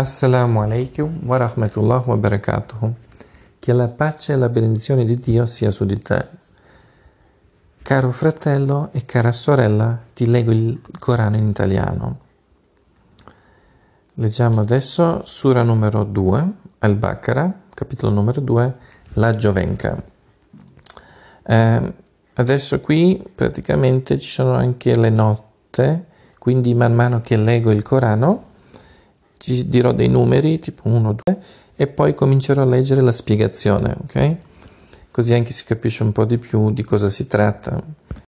Assalamu alaikum wa rahmatullahi wa barakatuh. Che la pace e la benedizione di Dio sia su di te. Caro fratello e cara sorella, ti leggo il Corano in italiano. Leggiamo adesso Sura numero 2, Al-Baqarah, capitolo numero 2, La Giovenca. Eh, adesso qui praticamente ci sono anche le note, quindi man mano che leggo il Corano ci dirò dei numeri, tipo 1, 2, e poi comincerò a leggere la spiegazione, ok? Così anche si capisce un po' di più di cosa si tratta.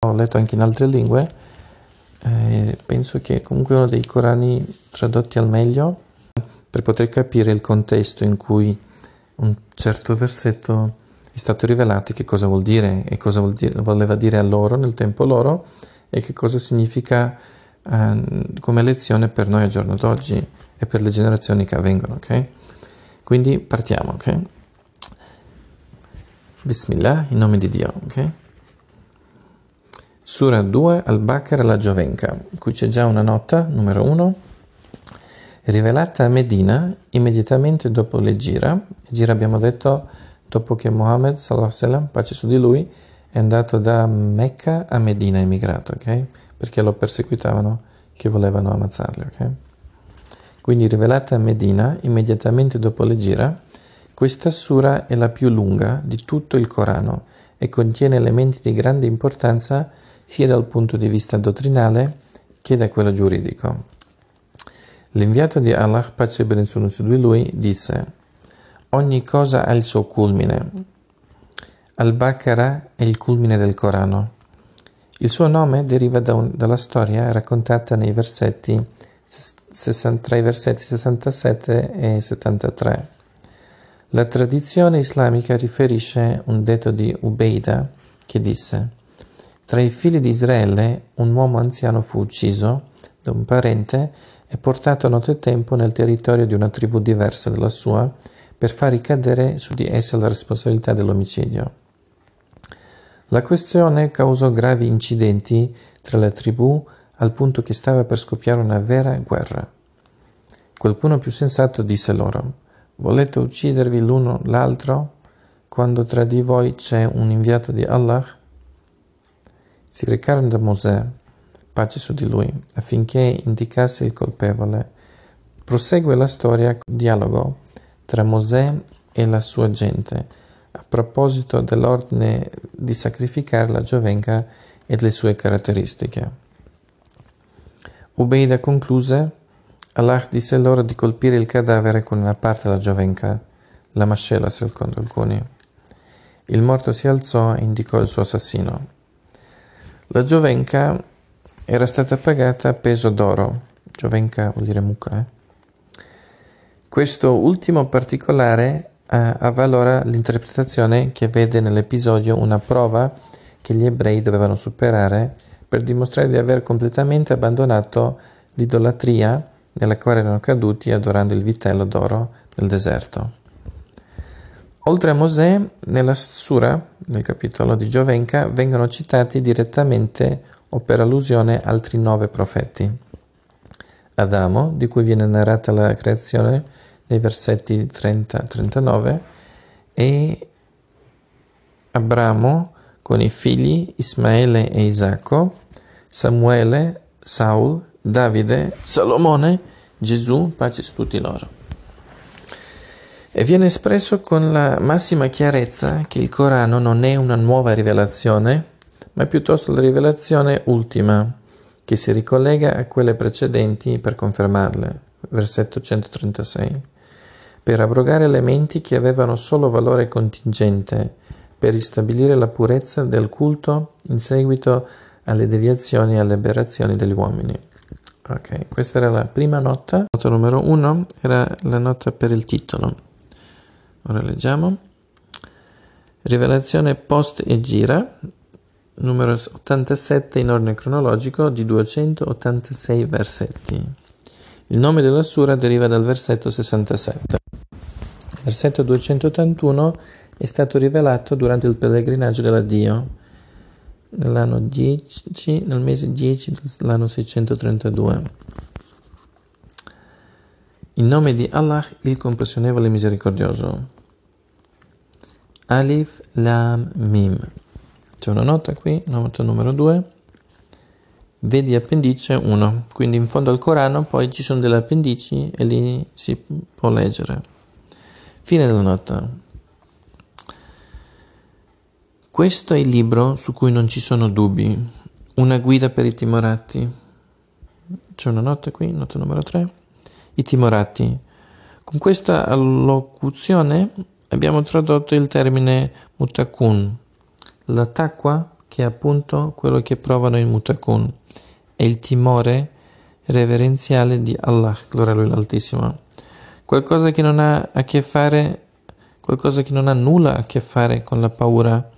Ho letto anche in altre lingue, eh, penso che comunque uno dei Corani tradotti al meglio per poter capire il contesto in cui un certo versetto è stato rivelato e che cosa vuol dire e cosa vuol dire, voleva dire a loro nel tempo loro e che cosa significa eh, come lezione per noi al giorno d'oggi e per le generazioni che avvengono, ok? Quindi partiamo, ok? Bismillah, in nome di Dio, ok? Sura 2 al-Baqarah la Giovenca, qui c'è già una nota, numero 1, rivelata a Medina immediatamente dopo l'Egira. Gira abbiamo detto dopo che Muhammad, sallam, pace su di lui, è andato da Mecca a Medina, è emigrato, ok? Perché lo perseguitavano, che volevano ammazzarlo, ok? Quindi rivelata a Medina immediatamente dopo l'Egira, questa sura è la più lunga di tutto il Corano e contiene elementi di grande importanza sia dal punto di vista dottrinale che da quello giuridico. L'inviato di Allah, pace e benedizione su di lui, disse Ogni cosa ha il suo culmine. Al-Baqarah è il culmine del Corano. Il suo nome deriva da un, dalla storia raccontata nei versetti tra i versetti 67 e 73. La tradizione islamica riferisce un detto di Ubeida che disse Tra i figli di Israele un uomo anziano fu ucciso da un parente e portato a nottetempo nel territorio di una tribù diversa dalla sua per far ricadere su di essa la responsabilità dell'omicidio. La questione causò gravi incidenti tra le tribù al punto che stava per scoppiare una vera guerra. Qualcuno più sensato disse loro, volete uccidervi l'uno l'altro quando tra di voi c'è un inviato di Allah? Si recarono da Mosè, pace su di lui, affinché indicasse il colpevole. Prosegue la storia dialogo tra Mosè e la sua gente a proposito dell'ordine di sacrificare la giovenca e delle sue caratteristiche. Ubeida concluse, Allah disse loro di colpire il cadavere con una parte della giovenca, la mascella secondo alcuni. Il morto si alzò e indicò il suo assassino. La giovenca era stata pagata a peso d'oro. Giovenca vuol dire mucca. Eh? Questo ultimo particolare eh, avvalora l'interpretazione che vede nell'episodio una prova che gli ebrei dovevano superare per dimostrare di aver completamente abbandonato l'idolatria nella quale erano caduti adorando il vitello d'oro nel deserto. Oltre a Mosè, nella Sura, nel capitolo di Giovenca, vengono citati direttamente o per allusione altri nove profeti. Adamo, di cui viene narrata la creazione nei versetti 30-39, e Abramo con i figli Ismaele e Isacco, Samuele, Saul, Davide, Salomone, Gesù, pace su tutti loro. E viene espresso con la massima chiarezza che il Corano non è una nuova rivelazione, ma piuttosto la rivelazione ultima, che si ricollega a quelle precedenti per confermarle. Versetto 136. Per abrogare elementi che avevano solo valore contingente, per ristabilire la purezza del culto in seguito alle deviazioni e alle aberrazioni degli uomini. Ok, questa era la prima nota. Nota numero uno era la nota per il titolo. Ora leggiamo. Rivelazione post e gira, numero 87 in ordine cronologico di 286 versetti. Il nome della sura deriva dal versetto 67. Il versetto 281 è stato rivelato durante il pellegrinaggio dell'addio nell'anno 10, nel mese 10 dell'anno 632. In nome di Allah, il compassionevole e misericordioso. Alif Lam Mim. C'è una nota qui, nota numero 2. Vedi appendice 1. Quindi in fondo al Corano poi ci sono delle appendici e lì si può leggere. Fine della nota. Questo è il libro su cui non ci sono dubbi, una guida per i timorati. C'è una nota qui, nota numero 3 i timorati. Con questa allocuzione abbiamo tradotto il termine mutakun, la taqwa che è appunto quello che provano in mutakun, e il timore reverenziale di Allah, gloria a lui l'Altissimo. Qualcosa che non ha a che fare, qualcosa che non ha nulla a che fare con la paura,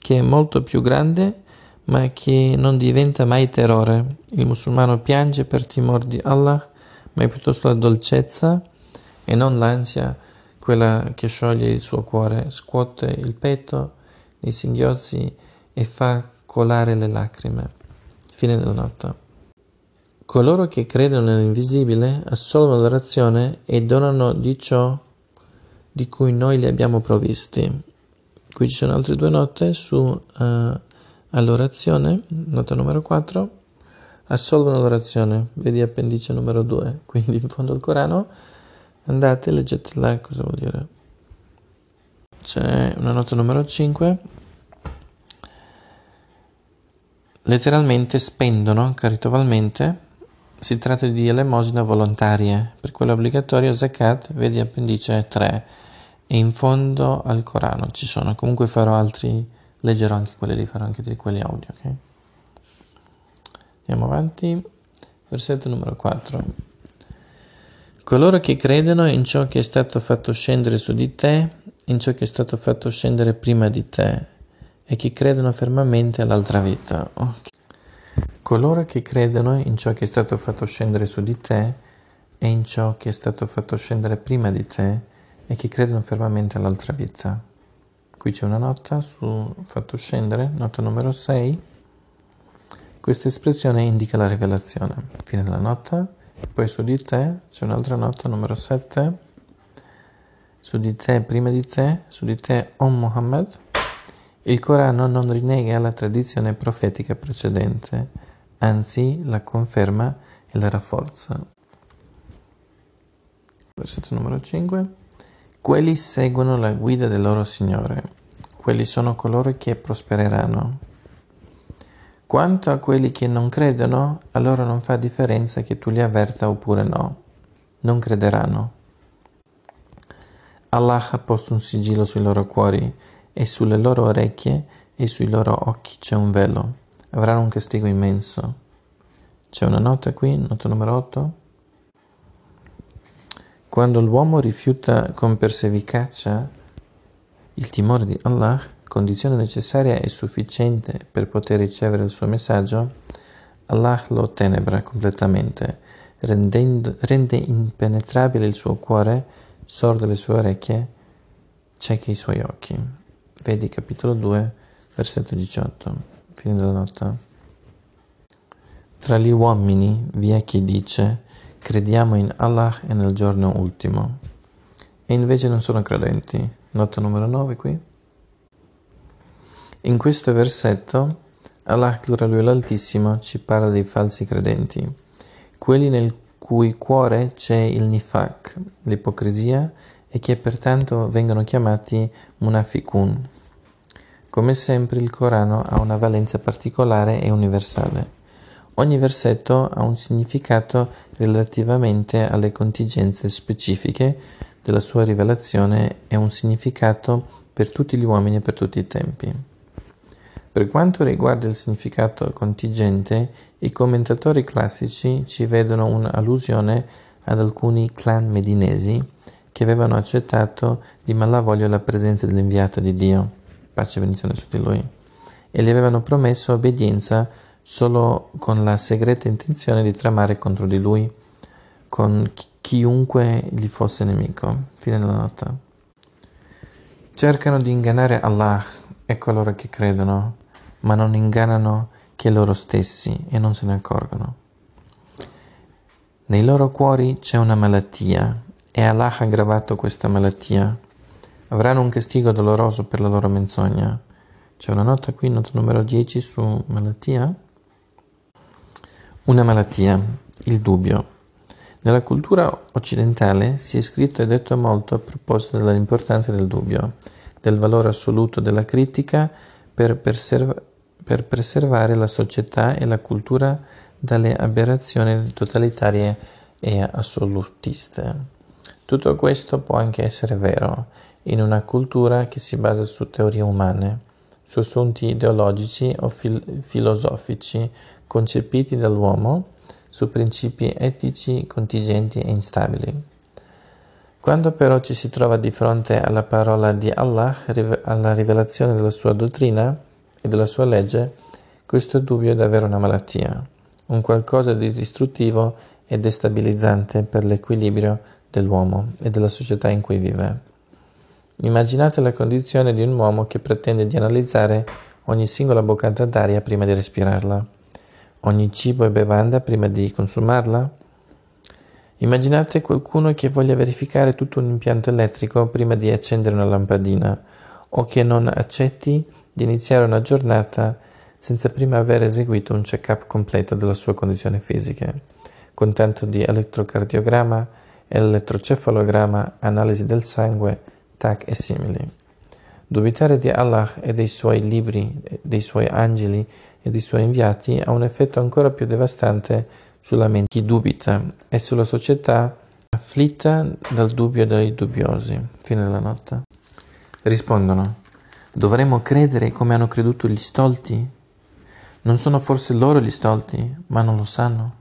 che è molto più grande, ma che non diventa mai terrore. Il musulmano piange per timore di Allah ma è piuttosto la dolcezza e non l'ansia, quella che scioglie il suo cuore, scuote il petto, i singhiozzi e fa colare le lacrime. Fine della notte. Coloro che credono nell'invisibile assolvono l'orazione e donano di ciò di cui noi li abbiamo provvisti. Qui ci sono altre due note su uh, all'orazione, nota numero 4 assolvono l'orazione, vedi appendice numero 2, quindi in fondo al Corano, andate leggetela cosa vuol dire. C'è una nota numero 5, letteralmente spendono caritovalmente, si tratta di elemosina volontarie, per quello obbligatorio zakat, vedi appendice 3, e in fondo al Corano ci sono, comunque farò altri, leggerò anche quelli lì, farò anche di quelli audio, ok? Andiamo avanti. Versetto numero 4. Coloro che credono in ciò che è stato fatto scendere su di te, in ciò che è stato fatto scendere prima di te, e che credono fermamente all'altra vita. Okay. Coloro che credono in ciò che è stato fatto scendere su di te, e in ciò che è stato fatto scendere prima di te, e che credono fermamente all'altra vita. Qui c'è una nota su fatto scendere, nota numero 6. Questa espressione indica la rivelazione. Fine della nota. Poi su di te c'è un'altra nota, numero 7. Su di te, prima di te, su di te, O Muhammad. Il Corano non rinnega la tradizione profetica precedente, anzi la conferma e la rafforza. Versetto numero 5. Quelli seguono la guida del loro Signore. Quelli sono coloro che prospereranno. Quanto a quelli che non credono, a loro non fa differenza che tu li avverta oppure no. Non crederanno. Allah ha posto un sigillo sui loro cuori e sulle loro orecchie e sui loro occhi c'è un velo. Avranno un castigo immenso. C'è una nota qui, nota numero 8. Quando l'uomo rifiuta con persevicacia il timore di Allah, condizione necessaria e sufficiente per poter ricevere il suo messaggio, Allah lo tenebra completamente, rendendo, rende impenetrabile il suo cuore, sordo le sue orecchie, ciechi i suoi occhi. Vedi capitolo 2, versetto 18, fine della nota. Tra gli uomini vi è chi dice crediamo in Allah e nel giorno ultimo, e invece non sono credenti. Nota numero 9 qui. In questo versetto Allah, gloria lui l'Altissimo, ci parla dei falsi credenti, quelli nel cui cuore c'è il nifak, l'ipocrisia, e che pertanto vengono chiamati munafikun. Come sempre il Corano ha una valenza particolare e universale. Ogni versetto ha un significato relativamente alle contingenze specifiche della sua rivelazione e un significato per tutti gli uomini e per tutti i tempi. Per quanto riguarda il significato contingente, i commentatori classici ci vedono un'allusione ad alcuni clan medinesi che avevano accettato di malavoglio la presenza dell'inviato di Dio, pace e benedizione su di lui, e gli avevano promesso obbedienza solo con la segreta intenzione di tramare contro di lui, con chiunque gli fosse nemico. Fine della nota. Cercano di ingannare Allah e coloro che credono ma non ingannano che loro stessi e non se ne accorgono. Nei loro cuori c'è una malattia e Allah ha aggravato questa malattia. Avranno un castigo doloroso per la loro menzogna. C'è una nota qui, nota numero 10 su malattia. Una malattia, il dubbio. Nella cultura occidentale si è scritto e detto molto a proposito dell'importanza del dubbio, del valore assoluto della critica per, perserv- per preservare la società e la cultura dalle aberrazioni totalitarie e assolutiste. Tutto questo può anche essere vero in una cultura che si basa su teorie umane, su assunti ideologici o fil- filosofici concepiti dall'uomo, su principi etici contingenti e instabili. Quando però ci si trova di fronte alla parola di Allah, alla rivelazione della sua dottrina e della sua legge, questo dubbio è davvero una malattia, un qualcosa di distruttivo e destabilizzante per l'equilibrio dell'uomo e della società in cui vive. Immaginate la condizione di un uomo che pretende di analizzare ogni singola boccata d'aria prima di respirarla, ogni cibo e bevanda prima di consumarla. Immaginate qualcuno che voglia verificare tutto un impianto elettrico prima di accendere una lampadina o che non accetti di iniziare una giornata senza prima aver eseguito un check-up completo della sua condizione fisica, con tanto di elettrocardiogramma, elettrocefalogramma, analisi del sangue, TAC e simili. Dubitare di Allah e dei suoi libri, dei suoi angeli e dei suoi inviati ha un effetto ancora più devastante sulla mente chi dubita e sulla società afflitta dal dubbio dei dubbiosi. Fine della nota. Rispondono: Dovremmo credere come hanno creduto gli stolti? Non sono forse loro gli stolti, ma non lo sanno?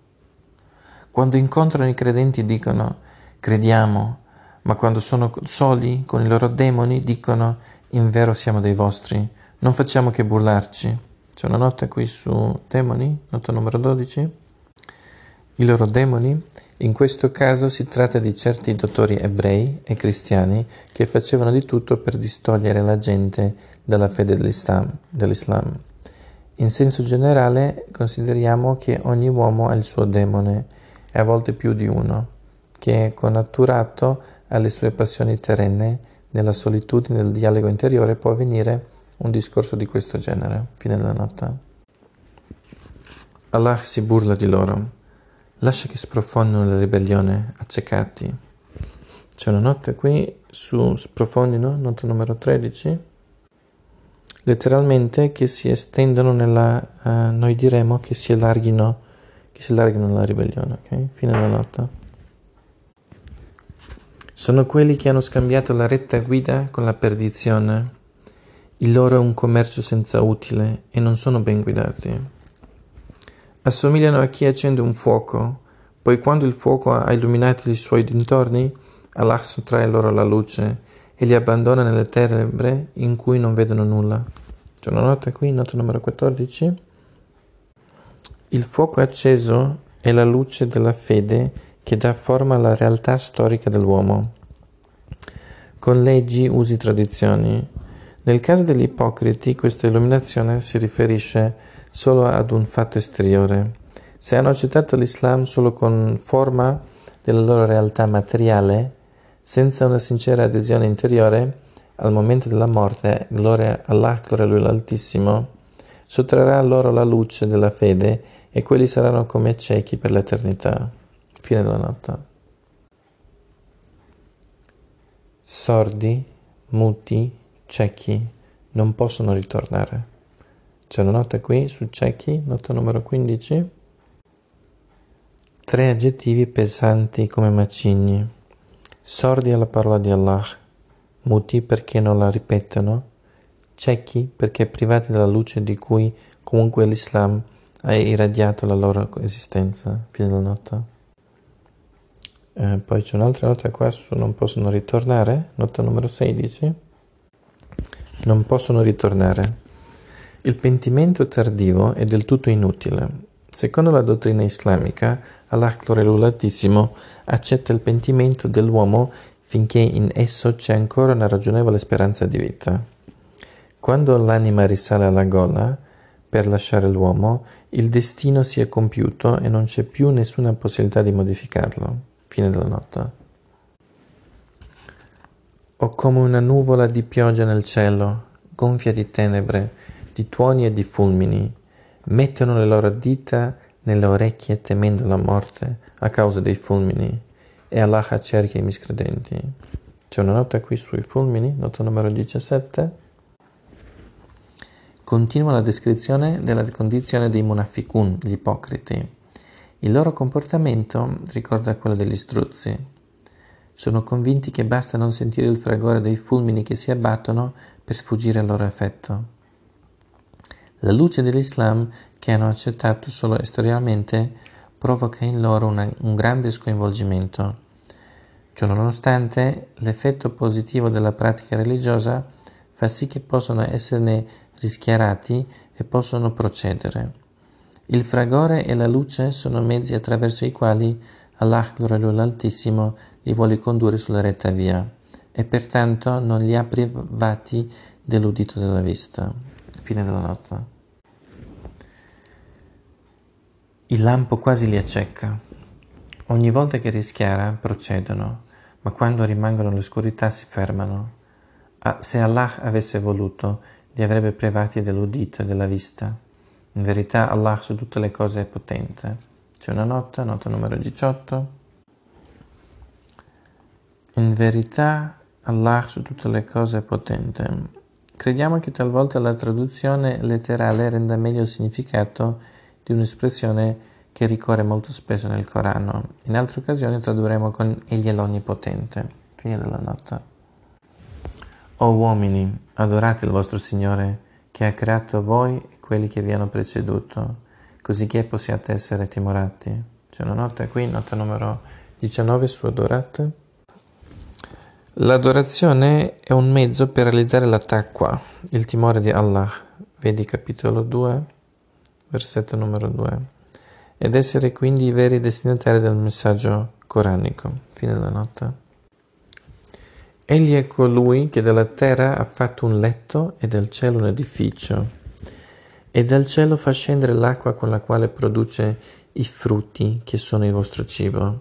Quando incontrano i credenti dicono crediamo, ma quando sono soli con i loro demoni dicono in vero siamo dei vostri, non facciamo che burlarci. C'è una nota qui su demoni, nota numero 12. I loro demoni, in questo caso si tratta di certi dottori ebrei e cristiani che facevano di tutto per distogliere la gente dalla fede dell'Islam. dell'Islam. In senso generale consideriamo che ogni uomo ha il suo demone e a volte più di uno che è connaturato alle sue passioni terrene, nella solitudine del dialogo interiore può avvenire un discorso di questo genere. Fine della nota. Allah si burla di loro. Lascia che sprofondino la ribellione, accecati. C'è una nota qui su sprofondino, nota numero 13. Letteralmente che si estendono nella, uh, noi diremo che si allarghino, che si allarghino la ribellione, ok? Fine della nota. Sono quelli che hanno scambiato la retta guida con la perdizione. Il loro è un commercio senza utile e non sono ben guidati. Assomigliano a chi accende un fuoco, poi quando il fuoco ha illuminato i suoi dintorni, Allah sottrae loro la luce e li abbandona nelle tenebre in cui non vedono nulla. C'è una nota qui, nota numero 14. Il fuoco acceso è la luce della fede che dà forma alla realtà storica dell'uomo. Con leggi, usi, tradizioni. Nel caso degli ipocriti questa illuminazione si riferisce solo ad un fatto esteriore. Se hanno accettato l'Islam solo con forma della loro realtà materiale, senza una sincera adesione interiore, al momento della morte, gloria Allah, gloria a Lui l'Altissimo, sottrarrà loro la luce della fede e quelli saranno come ciechi per l'eternità. Fine della nota. Sordi, muti, ciechi non possono ritornare. C'è una nota qui su ciechi, nota numero 15. Tre aggettivi pesanti come macigni. Sordi alla parola di Allah, muti perché non la ripetono, ciechi perché privati della luce di cui comunque l'Islam ha irradiato la loro esistenza. Fine della nota. Eh, poi c'è un'altra nota qua su non possono ritornare, nota numero 16. Non possono ritornare. Il pentimento tardivo è del tutto inutile. Secondo la dottrina islamica, Allah Gloriolatissimo accetta il pentimento dell'uomo finché in esso c'è ancora una ragionevole speranza di vita. Quando l'anima risale alla gola per lasciare l'uomo, il destino si è compiuto e non c'è più nessuna possibilità di modificarlo. Fine della nota. O come una nuvola di pioggia nel cielo, gonfia di tenebre, di tuoni e di fulmini, mettono le loro dita nelle orecchie temendo la morte a causa dei fulmini, e Allah accerchia i miscredenti. C'è una nota qui sui fulmini, nota numero 17. Continua la descrizione della condizione dei munafikun, gli ipocriti. Il loro comportamento ricorda quello degli struzzi. Sono convinti che basta non sentire il fragore dei fulmini che si abbattono per sfuggire al loro effetto. La luce dell'Islam, che hanno accettato solo esteriormente, provoca in loro una, un grande sconvolgimento. Ciononostante, l'effetto positivo della pratica religiosa fa sì che possano esserne rischiarati e possono procedere. Il fragore e la luce sono mezzi attraverso i quali Allah, glorioso l'Altissimo, li vuole condurre sulla retta via e pertanto non li ha privati dell'udito della vista. Fine della nota. Il lampo quasi li acceca. Ogni volta che rischiara procedono, ma quando rimangono all'oscurità si fermano. Ah, se Allah avesse voluto, li avrebbe privati dell'udito e della vista. In verità Allah su tutte le cose è potente. C'è una nota, nota numero 18. In verità Allah su tutte le cose è potente. Crediamo che talvolta la traduzione letterale renda meglio il significato di un'espressione che ricorre molto spesso nel Corano. In altre occasioni tradurremo con Egli è l'Onnipotente. Fine della nota. O uomini, adorate il vostro Signore, che ha creato voi e quelli che vi hanno preceduto, così che possiate essere timorati. C'è una nota qui, nota numero 19 su adorate. L'adorazione è un mezzo per realizzare la taqwa, il timore di Allah. Vedi capitolo 2, versetto numero 2. Ed essere quindi i veri destinatari del messaggio coranico. Fine della nota. Egli è colui che dalla terra ha fatto un letto e dal cielo un edificio, e dal cielo fa scendere l'acqua con la quale produce i frutti che sono il vostro cibo.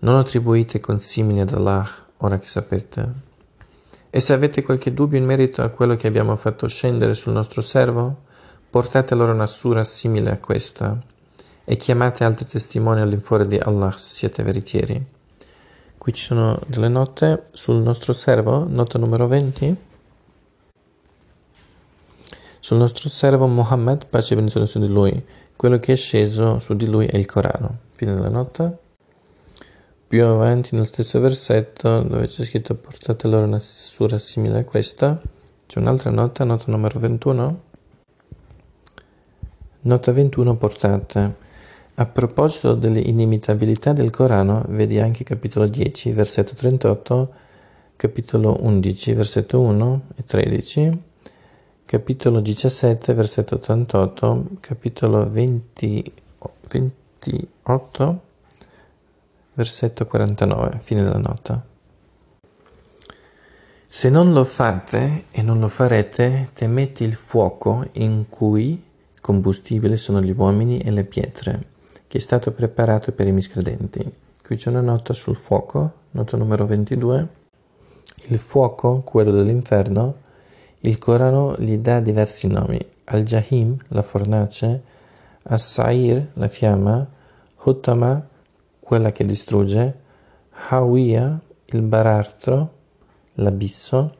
Non attribuite consimili ad Allah, ora che sapete. E se avete qualche dubbio in merito a quello che abbiamo fatto scendere sul nostro servo, portate allora una sura simile a questa, e chiamate altri testimoni all'infuori di Allah se siete veritieri. Qui ci sono delle note sul nostro servo, nota numero 20. Sul nostro servo Muhammad, pace e benedizione su di lui. Quello che è sceso su di lui è il Corano. Fine della nota. Più avanti nel stesso versetto dove c'è scritto portate loro una sura simile a questa, c'è un'altra nota, nota numero 21. Nota 21 portate. A proposito dell'inimitabilità del Corano, vedi anche capitolo 10, versetto 38, capitolo 11, versetto 1 e 13, capitolo 17, versetto 88, capitolo 20, 28, versetto 49, fine della nota. Se non lo fate e non lo farete, temete il fuoco in cui combustibile sono gli uomini e le pietre che è stato preparato per i miscredenti. Qui c'è una nota sul fuoco, nota numero 22. Il fuoco, quello dell'inferno, il Corano gli dà diversi nomi. Al-Jahim, la fornace, As-Sa'ir, la fiamma, Hutama, quella che distrugge, Hawiya, il baratro, l'abisso,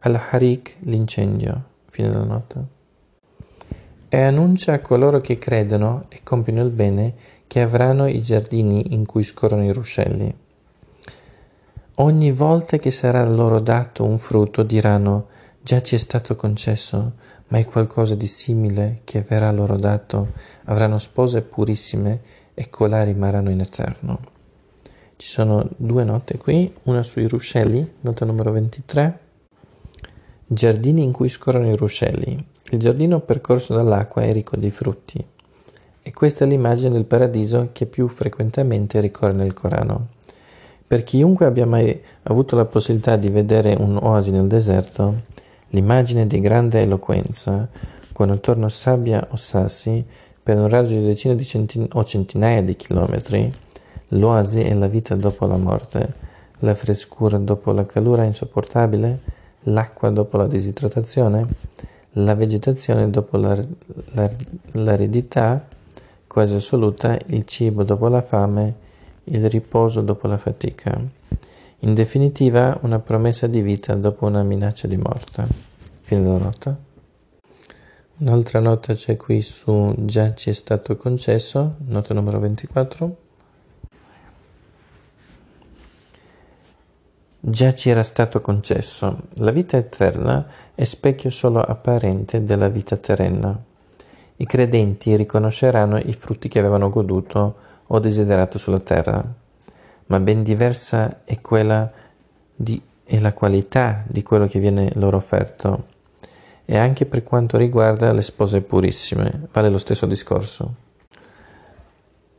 Al-Harik, l'incendio. Fine della nota e annuncia a coloro che credono e compiono il bene che avranno i giardini in cui scorrono i ruscelli. Ogni volta che sarà loro dato un frutto diranno già ci è stato concesso, ma è qualcosa di simile che verrà loro dato, avranno spose purissime e colà rimarranno in eterno. Ci sono due note qui, una sui ruscelli, nota numero 23, giardini in cui scorrono i ruscelli. Il giardino percorso dall'acqua è ricco di frutti. E questa è l'immagine del paradiso che più frequentemente ricorre nel Corano. Per chiunque abbia mai avuto la possibilità di vedere un oasi nel deserto, l'immagine di grande eloquenza, con attorno sabbia o sassi, per un raggio di decine di centin- o centinaia di chilometri, l'oasi è la vita dopo la morte, la frescura dopo la calura insopportabile, l'acqua dopo la disidratazione, la vegetazione dopo la, la, l'aridità quasi assoluta, il cibo dopo la fame, il riposo dopo la fatica. In definitiva, una promessa di vita dopo una minaccia di morte. Fine della nota. Un'altra nota c'è qui su già ci è stato concesso, nota numero 24. Già ci era stato concesso. La vita eterna è specchio solo apparente della vita terrena. I credenti riconosceranno i frutti che avevano goduto o desiderato sulla terra, ma ben diversa è quella di, è la qualità di quello che viene loro offerto e anche per quanto riguarda le spose purissime, vale lo stesso discorso.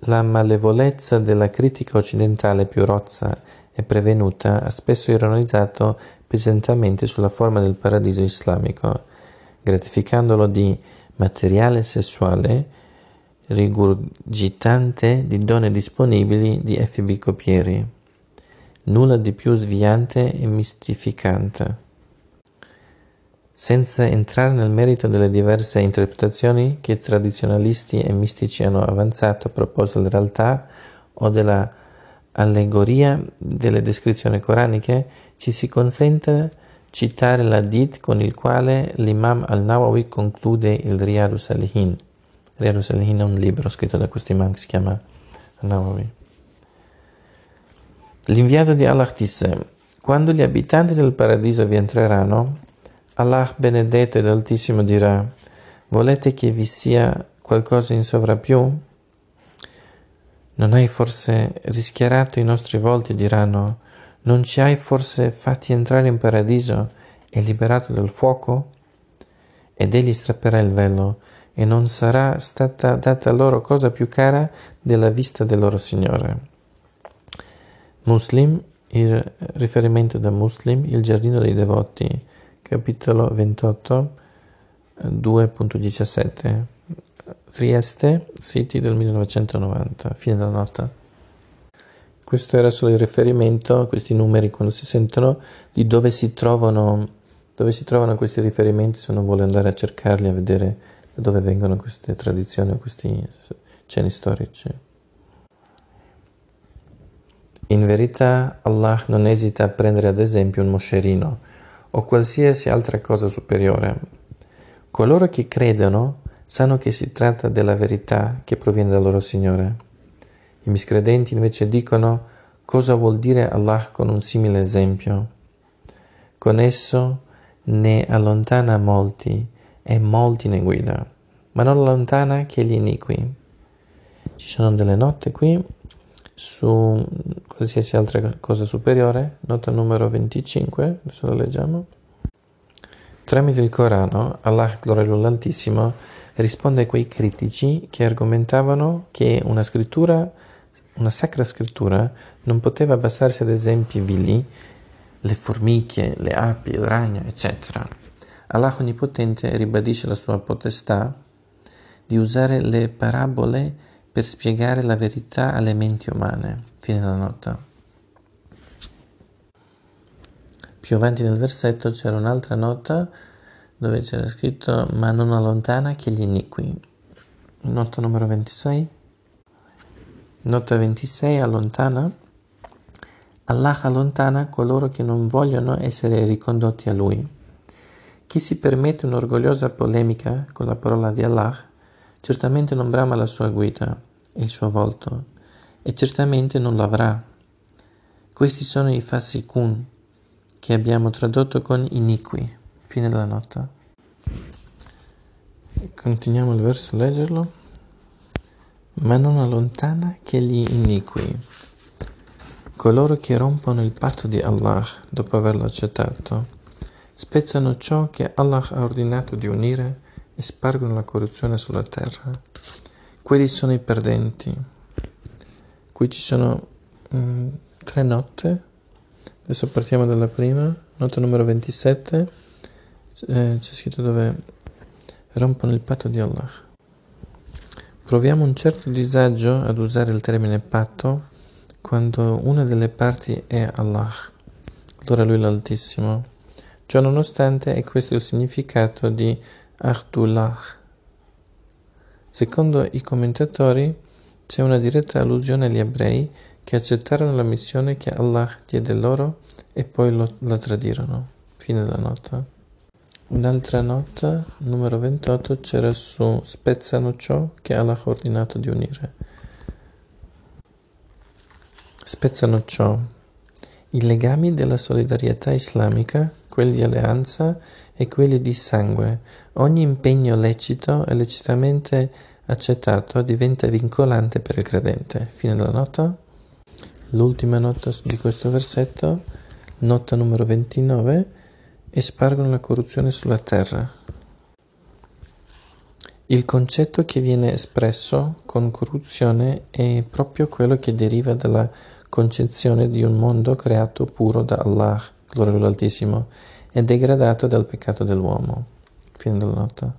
La malevolezza della critica occidentale più rozza e prevenuta ha spesso ironizzato pesantemente sulla forma del paradiso islamico, gratificandolo di materiale sessuale rigurgitante di donne disponibili di FB copieri. Nulla di più sviante e mistificante senza entrare nel merito delle diverse interpretazioni che tradizionalisti e mistici hanno avanzato a proposito della realtà o della allegoria delle descrizioni coraniche, ci si consente citare l'adit con il quale l'imam al-Nawawi conclude il Riyadu Salihin. Riyadu Salihin è un libro scritto da questo imam che si chiama al-Nawawi. L'inviato di Allah disse, quando gli abitanti del paradiso vi entreranno, Allah benedetto ed altissimo dirà, volete che vi sia qualcosa in sovrappiù? Non hai forse rischiarato i nostri volti, diranno, non ci hai forse fatti entrare in paradiso e liberato dal fuoco? Ed egli strapperà il velo, e non sarà stata data loro cosa più cara della vista del loro Signore. Muslim, il riferimento da Muslim, il giardino dei devoti, capitolo 28, 2.17. Trieste, City del 1990, fine della nota. Questo era solo il riferimento, questi numeri quando si sentono, di dove si trovano, dove si trovano questi riferimenti se uno vuole andare a cercarli, a vedere da dove vengono queste tradizioni o questi cenni storici. In verità Allah non esita a prendere ad esempio un moscerino, o qualsiasi altra cosa superiore. Coloro che credono sanno che si tratta della verità che proviene dal loro Signore. I miscredenti invece dicono cosa vuol dire Allah con un simile esempio. Con esso ne allontana molti e molti ne guida, ma non allontana che gli iniqui. Ci sono delle note qui su qualsiasi altra cosa superiore, nota numero 25, adesso la leggiamo. Tramite il Corano, Allah, gloria all'Altissimo, risponde a quei critici che argomentavano che una scrittura, una sacra scrittura, non poteva basarsi ad esempi vili, le formiche, le api, il ragno, eccetera. Allah Onnipotente ribadisce la sua potestà di usare le parabole per spiegare la verità alle menti umane. Fine della nota. Più avanti nel versetto c'era un'altra nota dove c'era scritto ma non allontana che gli iniqui. Nota numero 26. Nota 26 allontana. Allah allontana coloro che non vogliono essere ricondotti a Lui. Chi si permette un'orgogliosa polemica con la parola di Allah certamente non brama la sua guida, il suo volto, e certamente non l'avrà. Questi sono i fasikun, che abbiamo tradotto con iniqui. Fine della nota. Continuiamo il verso a leggerlo. Ma non allontana che gli iniqui. Coloro che rompono il patto di Allah dopo averlo accettato, spezzano ciò che Allah ha ordinato di unire e spargono la corruzione sulla terra. Quelli sono i perdenti. Qui ci sono mm, tre note. Adesso partiamo dalla prima, nota numero 27. Eh, c'è scritto dove rompono il patto di Allah. Proviamo un certo disagio ad usare il termine patto quando una delle parti è Allah, allora Lui l'Altissimo. Ciò nonostante è questo il significato di Ahdullah. Secondo i commentatori c'è una diretta allusione agli ebrei che accettarono la missione che Allah diede loro e poi lo, la tradirono. Fine della nota. Un'altra nota, numero 28, c'era su spezzano ciò che Allah ha ordinato di unire. Spezzano ciò i legami della solidarietà islamica, quelli di alleanza e quelli di sangue. Ogni impegno lecito e lecitamente accettato diventa vincolante per il credente. Fine della nota. L'ultima nota di questo versetto, nota numero 29, espargono la corruzione sulla terra. Il concetto che viene espresso con corruzione è proprio quello che deriva dalla concezione di un mondo creato puro da Allah, gloria all'Altissimo, e degradato dal peccato dell'uomo. Fine della nota.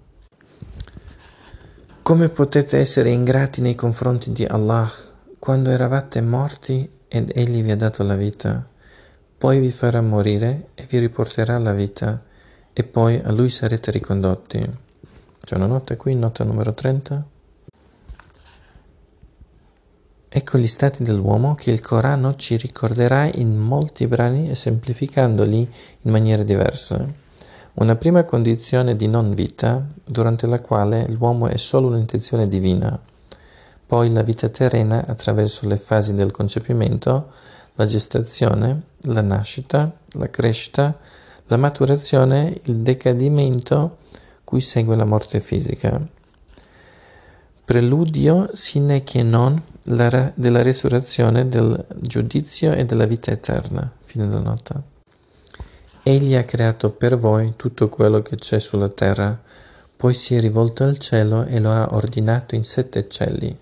Come potete essere ingrati nei confronti di Allah quando eravate morti ed Egli vi ha dato la vita? Poi vi farà morire e vi riporterà alla vita e poi a Lui sarete ricondotti. C'è una nota qui, nota numero 30. Ecco gli stati dell'uomo che il Corano ci ricorderà in molti brani esemplificandoli in maniere diverse. Una prima condizione di non vita, durante la quale l'uomo è solo un'intenzione divina. Poi la vita terrena attraverso le fasi del concepimento, la gestazione, la nascita, la crescita, la maturazione, il decadimento cui segue la morte fisica. Preludio sine che non la, della resurrezione, del giudizio e della vita eterna. Fine della nota. Egli ha creato per voi tutto quello che c'è sulla terra, poi si è rivolto al cielo e lo ha ordinato in sette cieli.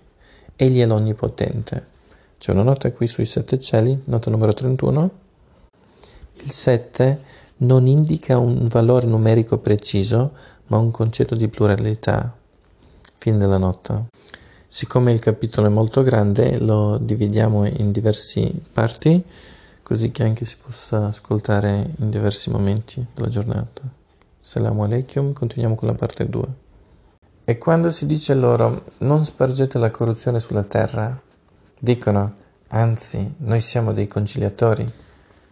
Egli è l'Onnipotente. C'è una nota qui sui sette cieli, nota numero 31. Il sette non indica un valore numerico preciso, ma un concetto di pluralità. Fine della nota. Siccome il capitolo è molto grande, lo dividiamo in diverse parti, così che anche si possa ascoltare in diversi momenti della giornata. Assalamu alaikum, continuiamo con la parte 2. E quando si dice loro non spargete la corruzione sulla terra, dicono anzi, noi siamo dei conciliatori.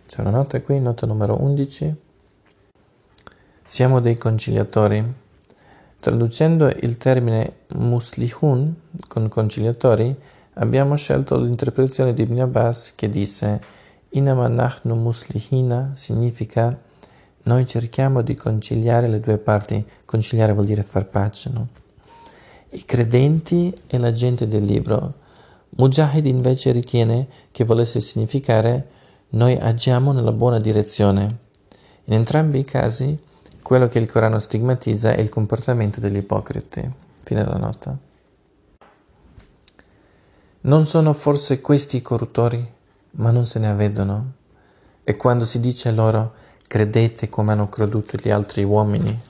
C'è una nota qui, nota numero 11. Siamo dei conciliatori. Traducendo il termine muslihun con conciliatori, abbiamo scelto l'interpretazione di Ibn Abbas che disse Inama nahnu muslihina significa noi cerchiamo di conciliare le due parti. Conciliare vuol dire far pace, no? I credenti e la gente del libro. Mujahid invece ritiene che volesse significare noi agiamo nella buona direzione. In entrambi i casi quello che il Corano stigmatizza è il comportamento degli ipocriti. Fine della nota. Non sono forse questi i corruttori, ma non se ne avvedono. E quando si dice loro credete come hanno creduto gli altri uomini,